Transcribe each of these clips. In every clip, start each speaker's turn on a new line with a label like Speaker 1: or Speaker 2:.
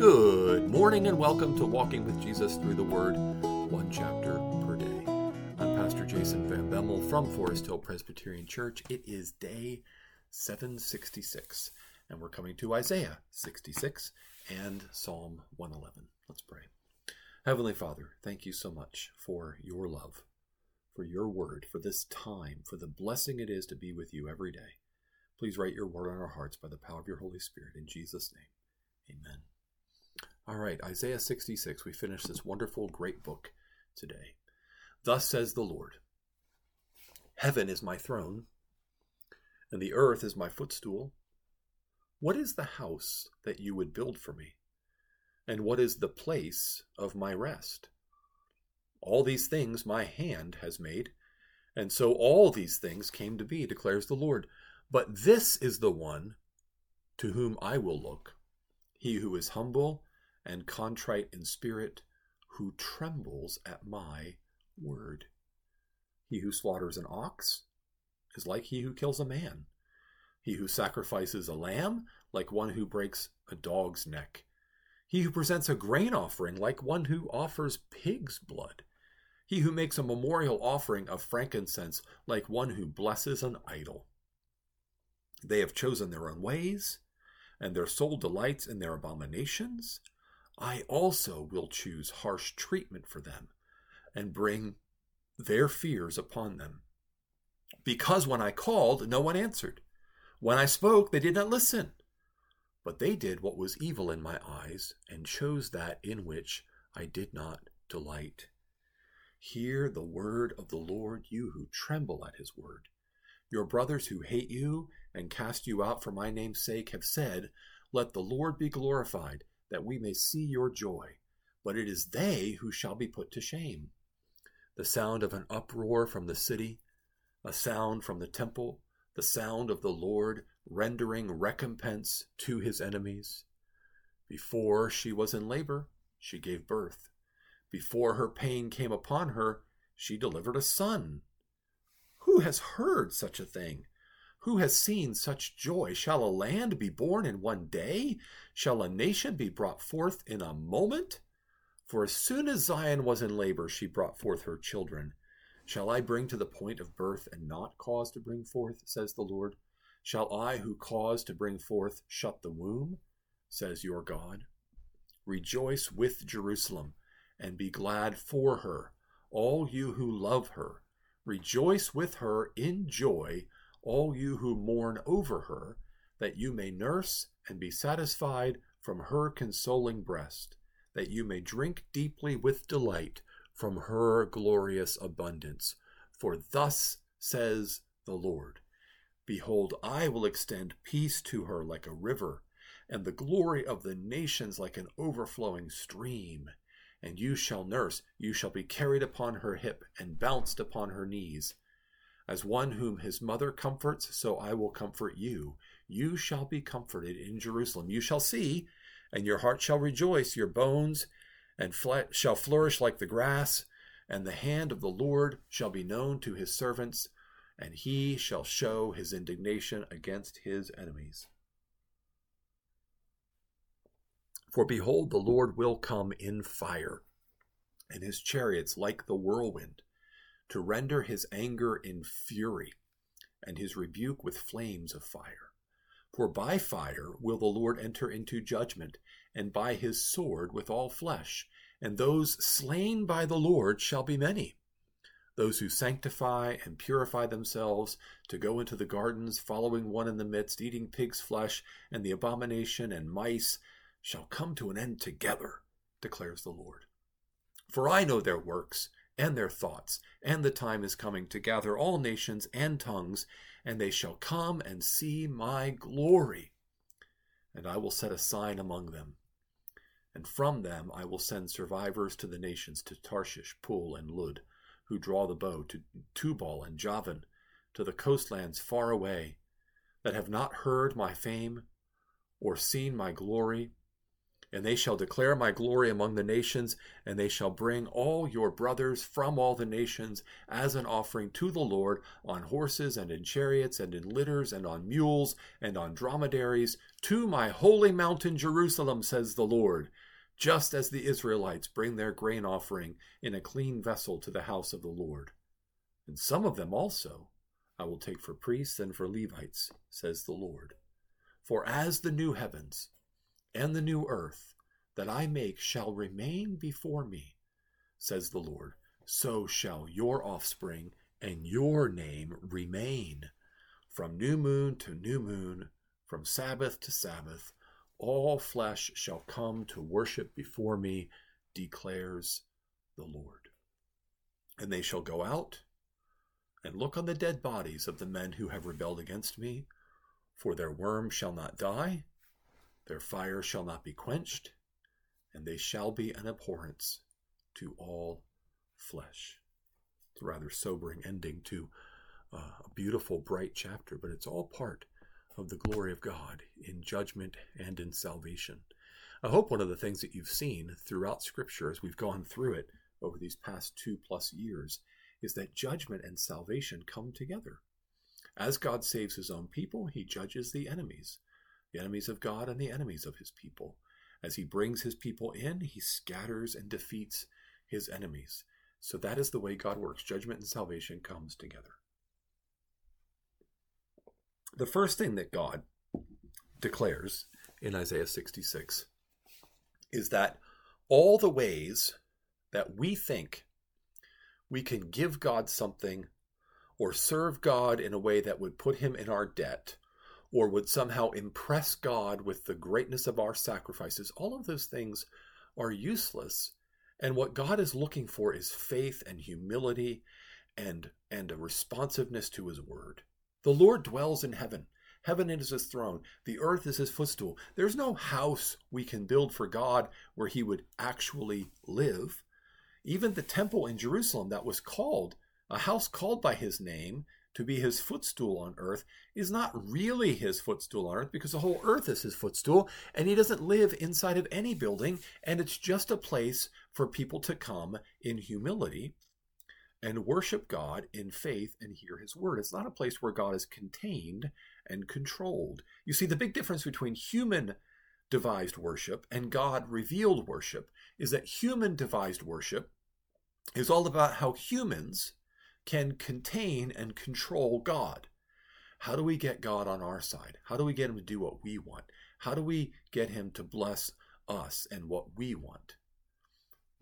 Speaker 1: Good morning and welcome to Walking with Jesus Through the Word, one chapter per day. I'm Pastor Jason Van Bemmel from Forest Hill Presbyterian Church. It is day 766, and we're coming to Isaiah 66 and Psalm 111. Let's pray. Heavenly Father, thank you so much for your love, for your word, for this time, for the blessing it is to be with you every day. Please write your word on our hearts by the power of your Holy Spirit. In Jesus' name, amen. All right, Isaiah 66. We finish this wonderful, great book today. Thus says the Lord Heaven is my throne, and the earth is my footstool. What is the house that you would build for me? And what is the place of my rest? All these things my hand has made, and so all these things came to be, declares the Lord. But this is the one to whom I will look, he who is humble and contrite in spirit, who trembles at my word. He who slaughters an ox is like he who kills a man. He who sacrifices a lamb, like one who breaks a dog's neck. He who presents a grain offering, like one who offers pig's blood. He who makes a memorial offering of frankincense, like one who blesses an idol. They have chosen their own ways, and their soul delights in their abominations. I also will choose harsh treatment for them and bring their fears upon them. Because when I called, no one answered. When I spoke, they did not listen. But they did what was evil in my eyes and chose that in which I did not delight. Hear the word of the Lord, you who tremble at his word. Your brothers who hate you and cast you out for my name's sake have said, Let the Lord be glorified that we may see your joy, but it is they who shall be put to shame. The sound of an uproar from the city, a sound from the temple, the sound of the Lord rendering recompense to his enemies. Before she was in labor, she gave birth. Before her pain came upon her, she delivered a son. Who has heard such a thing? Who has seen such joy? Shall a land be born in one day? Shall a nation be brought forth in a moment? For as soon as Zion was in labor, she brought forth her children. Shall I bring to the point of birth and not cause to bring forth, says the Lord? Shall I, who cause to bring forth, shut the womb, says your God? Rejoice with Jerusalem and be glad for her, all you who love her. Rejoice with her in joy all you who mourn over her, that you may nurse and be satisfied from her consoling breast, that you may drink deeply with delight from her glorious abundance. For thus says the Lord Behold, I will extend peace to her like a river, and the glory of the nations like an overflowing stream. And you shall nurse, you shall be carried upon her hip, and bounced upon her knees. As one whom his mother comforts, so I will comfort you. You shall be comforted in Jerusalem. You shall see, and your heart shall rejoice. Your bones and shall flourish like the grass, and the hand of the Lord shall be known to his servants, and he shall show his indignation against his enemies. For behold, the Lord will come in fire, and his chariots like the whirlwind to render his anger in fury, and his rebuke with flames of fire. For by fire will the Lord enter into judgment, and by his sword with all flesh, and those slain by the Lord shall be many. Those who sanctify and purify themselves to go into the gardens, following one in the midst, eating pig's flesh, and the abomination and mice, shall come to an end together, declares the Lord. For I know their works and their thoughts, and the time is coming to gather all nations and tongues, and they shall come and see my glory. And I will set a sign among them. And from them I will send survivors to the nations, to Tarshish, Pul, and Lud, who draw the bow, to Tubal and Javan, to the coastlands far away, that have not heard my fame or seen my glory. And they shall declare my glory among the nations, and they shall bring all your brothers from all the nations as an offering to the Lord on horses and in chariots and in litters and on mules and on dromedaries to my holy mountain Jerusalem, says the Lord, just as the Israelites bring their grain offering in a clean vessel to the house of the Lord. And some of them also I will take for priests and for Levites, says the Lord. For as the new heavens and the new earth that I make shall remain before me, says the Lord, so shall your offspring and your name remain. From new moon to new moon, from Sabbath to Sabbath, all flesh shall come to worship before me, declares the Lord. And they shall go out and look on the dead bodies of the men who have rebelled against me, for their worm shall not die, their fire shall not be quenched, and they shall be an abhorrence to all flesh. It's a rather sobering ending to uh, a beautiful, bright chapter, but it's all part of the glory of God in judgment and in salvation. I hope one of the things that you've seen throughout Scripture as we've gone through it over these past two plus years is that judgment and salvation come together. As God saves his own people, he judges the enemies the enemies of God and the enemies of his people. As he brings his people in, he scatters and defeats his enemies. So that is the way God works. Judgment and salvation comes together. The first thing that God declares in Isaiah 66 is that all the ways that we think we can give God something or serve God in a way that would put him in our debt or would somehow impress God with the greatness of our sacrifices, all of those things are useless. And what God is looking for is faith and humility and, and a responsiveness to his word. The Lord dwells in heaven. Heaven is his throne. The earth is his footstool. There's no house we can build for God where he would actually live. Even the temple in Jerusalem that was called, a house called by his name, to be his footstool on earth is not really his footstool on earth because the whole earth is his footstool and he doesn't live inside of any building and it's just a place for people to come in humility and worship God in faith and hear his word. It's not a place where God is contained and controlled. You see, the big difference between human devised worship and God revealed worship is that human devised worship is all about how humans can contain and control God. How do we get God on our side? How do we get him to do what we want? How do we get him to bless us and what we want?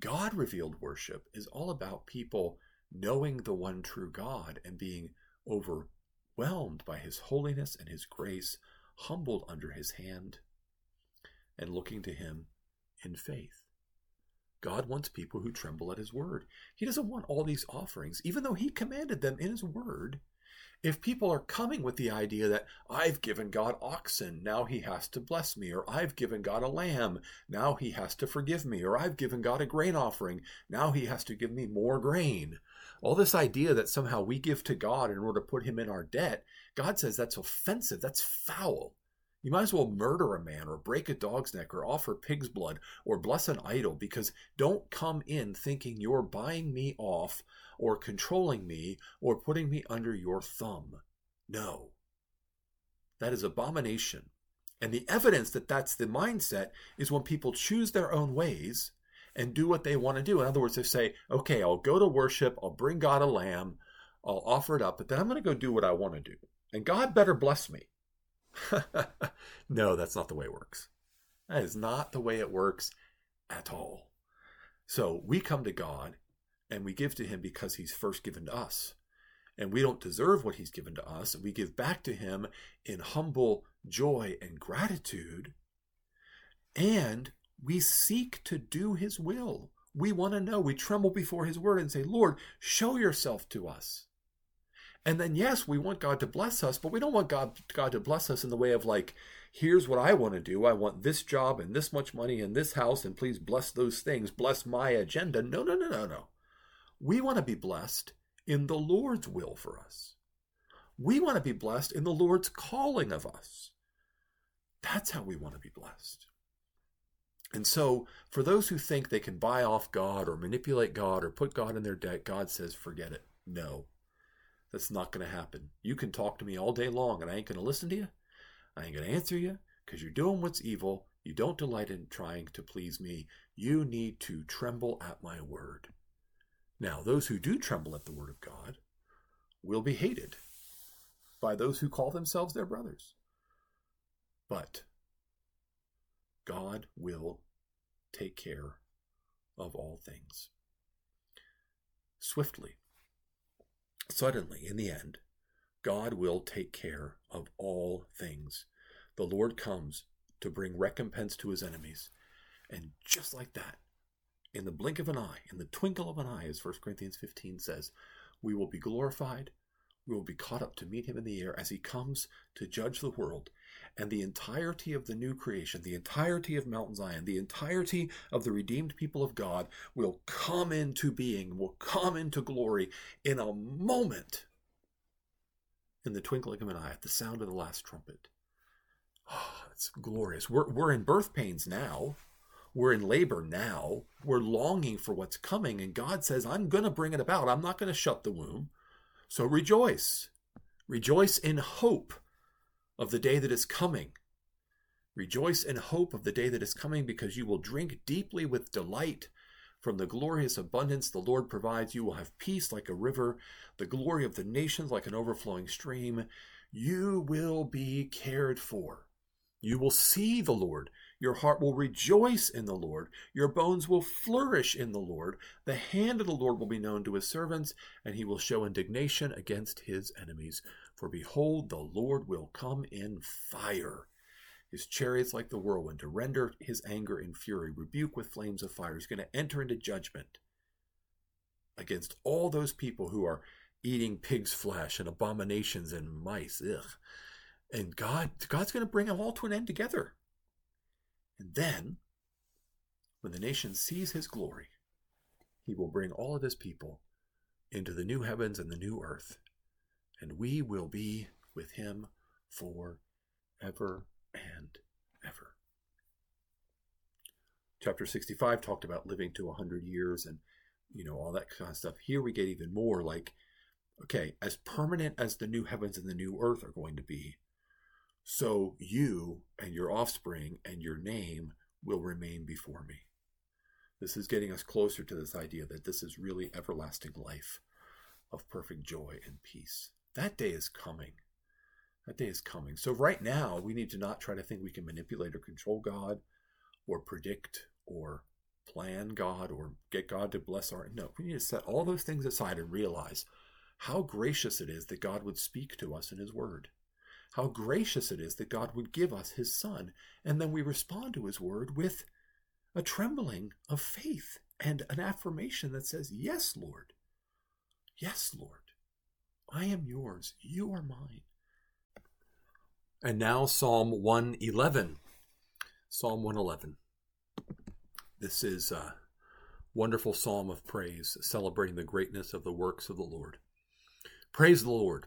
Speaker 1: God revealed worship is all about people knowing the one true God and being overwhelmed by his holiness and his grace, humbled under his hand, and looking to him in faith. God wants people who tremble at his word. He doesn't want all these offerings, even though he commanded them in his word. If people are coming with the idea that I've given God oxen, now he has to bless me, or I've given God a lamb, now he has to forgive me, or I've given God a grain offering, now he has to give me more grain. All this idea that somehow we give to God in order to put him in our debt, God says that's offensive, that's foul. You might as well murder a man or break a dog's neck or offer pig's blood or bless an idol because don't come in thinking you're buying me off or controlling me or putting me under your thumb. No. That is abomination. And the evidence that that's the mindset is when people choose their own ways and do what they want to do. In other words, they say, okay, I'll go to worship, I'll bring God a lamb, I'll offer it up, but then I'm going to go do what I want to do. And God better bless me. no, that's not the way it works. That is not the way it works at all. So we come to God and we give to Him because He's first given to us. And we don't deserve what He's given to us. We give back to Him in humble joy and gratitude. And we seek to do His will. We want to know. We tremble before His word and say, Lord, show yourself to us. And then, yes, we want God to bless us, but we don't want God, God to bless us in the way of like, here's what I want to do. I want this job and this much money and this house, and please bless those things. Bless my agenda. No, no, no, no, no. We want to be blessed in the Lord's will for us. We want to be blessed in the Lord's calling of us. That's how we want to be blessed. And so, for those who think they can buy off God or manipulate God or put God in their debt, God says, forget it. No, that's not going to happen. You can talk to me all day long and I ain't going to listen to you. I ain't going to answer you because you're doing what's evil. You don't delight in trying to please me. You need to tremble at my word. Now, those who do tremble at the word of God will be hated by those who call themselves their brothers. But God will take care of all things. Swiftly, suddenly, in the end, God will take care of all things. The Lord comes to bring recompense to his enemies. And just like that, in the blink of an eye, in the twinkle of an eye, as 1 Corinthians 15 says, we will be glorified. We will be caught up to meet him in the air as he comes to judge the world. And the entirety of the new creation, the entirety of Mount Zion, the entirety of the redeemed people of God will come into being, will come into glory in a moment, in the twinkling of an eye, at the sound of the last trumpet. Oh, it's glorious. We're, we're in birth pains now. We're in labor now. We're longing for what's coming. And God says, I'm going to bring it about. I'm not going to shut the womb. So rejoice. Rejoice in hope of the day that is coming. Rejoice in hope of the day that is coming because you will drink deeply with delight from the glorious abundance the Lord provides. You will have peace like a river, the glory of the nations like an overflowing stream. You will be cared for. You will see the Lord. Your heart will rejoice in the Lord. Your bones will flourish in the Lord. The hand of the Lord will be known to his servants, and he will show indignation against his enemies. For behold, the Lord will come in fire. His chariots like the whirlwind to render his anger in fury, rebuke with flames of fire. He's going to enter into judgment against all those people who are eating pig's flesh and abominations and mice. Ugh. And God, God's going to bring them all to an end together. And then, when the nation sees his glory, he will bring all of his people into the new heavens and the new earth, and we will be with him for ever and ever. Chapter 65 talked about living to 100 years and, you know, all that kind of stuff. Here we get even more like, okay, as permanent as the new heavens and the new earth are going to be, so you and your offspring and your name will remain before me. This is getting us closer to this idea that this is really everlasting life of perfect joy and peace. That day is coming. That day is coming. So, right now, we need to not try to think we can manipulate or control God or predict or plan God or get God to bless our. No, we need to set all those things aside and realize how gracious it is that God would speak to us in His Word how gracious it is that God would give us his Son. And then we respond to his word with a trembling of faith and an affirmation that says, Yes, Lord. Yes, Lord. I am yours. You are mine. And now Psalm 111. Psalm 111. This is a wonderful psalm of praise, celebrating the greatness of the works of the Lord. Praise the Lord.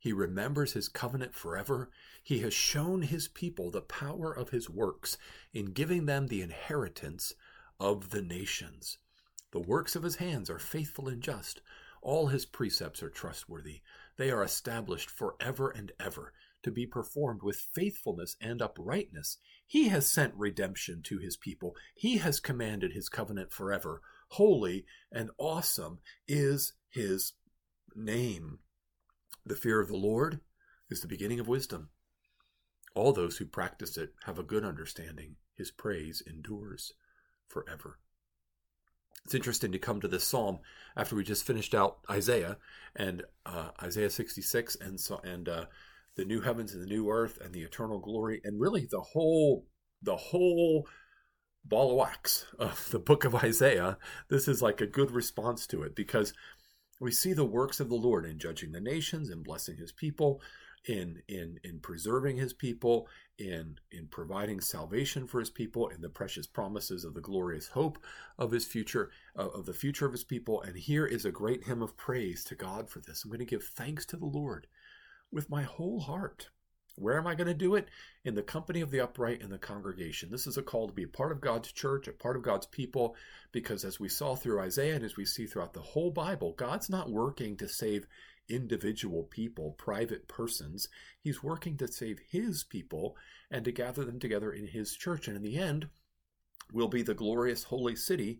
Speaker 1: He remembers his covenant forever. He has shown his people the power of his works in giving them the inheritance of the nations. The works of his hands are faithful and just. All his precepts are trustworthy. They are established forever and ever to be performed with faithfulness and uprightness. He has sent redemption to his people. He has commanded his covenant forever. Holy and awesome is his name. The fear of the Lord is the beginning of wisdom. All those who practice it have a good understanding. His praise endures forever. It's interesting to come to this psalm after we just finished out Isaiah and uh, Isaiah 66 and so and uh, the new heavens and the new earth and the eternal glory and really the whole the whole ball of wax of the book of Isaiah. This is like a good response to it because We see the works of the Lord in judging the nations and blessing his people, in in in preserving his people, in in providing salvation for his people, in the precious promises of the glorious hope of his future, uh, of the future of his people. And here is a great hymn of praise to God for this. I'm going to give thanks to the Lord with my whole heart. Where am I going to do it? In the company of the upright in the congregation. This is a call to be a part of God's church, a part of God's people, because as we saw through Isaiah and as we see throughout the whole Bible, God's not working to save individual people, private persons. He's working to save his people and to gather them together in his church. And in the end, will be the glorious holy city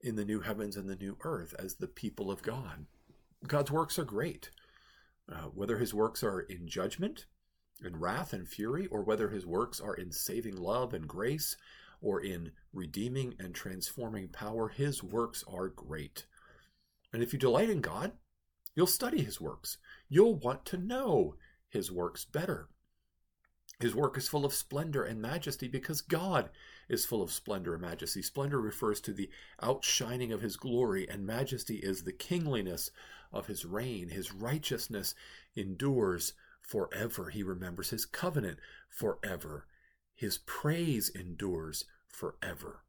Speaker 1: in the new heavens and the new earth as the people of God. God's works are great. Uh, whether his works are in judgment, in wrath and fury, or whether his works are in saving love and grace, or in redeeming and transforming power, his works are great. And if you delight in God, you'll study his works. You'll want to know his works better. His work is full of splendor and majesty because God is full of splendor and majesty. Splendor refers to the outshining of his glory, and majesty is the kingliness of his reign. His righteousness endures forever. He remembers his covenant forever. His praise endures forever.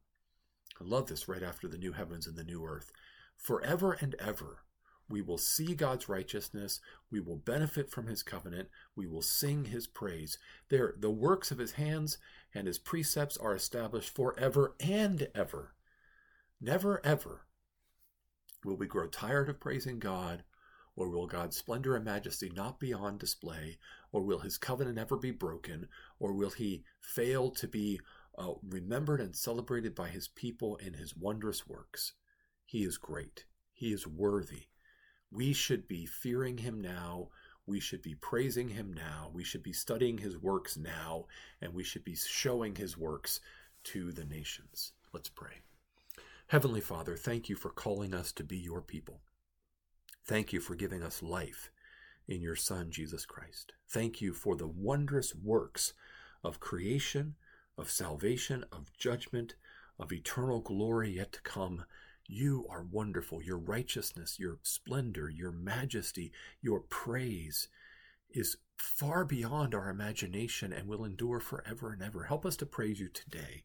Speaker 1: I love this right after the new heavens and the new earth. Forever and ever, we will see God's righteousness. We will benefit from his covenant. We will sing his praise. There, the works of his hands and his precepts are established forever and ever. Never ever will we grow tired of praising God or will God's splendor and majesty not be on display? Or will his covenant ever be broken? Or will he fail to be uh, remembered and celebrated by his people in his wondrous works? He is great. He is worthy. We should be fearing him now. We should be praising him now. We should be studying his works now. And we should be showing his works to the nations. Let's pray. Heavenly Father, thank you for calling us to be your people. Thank you for giving us life in your Son, Jesus Christ. Thank you for the wondrous works of creation, of salvation, of judgment, of eternal glory yet to come. You are wonderful. Your righteousness, your splendor, your majesty, your praise is far beyond our imagination and will endure forever and ever. Help us to praise you today.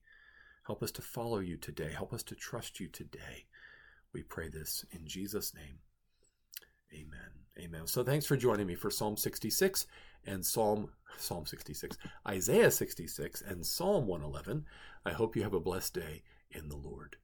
Speaker 1: Help us to follow you today. Help us to trust you today. We pray this in Jesus' name. Amen. Amen. So thanks for joining me for Psalm 66 and Psalm Psalm 66, Isaiah 66 and Psalm 111. I hope you have a blessed day in the Lord.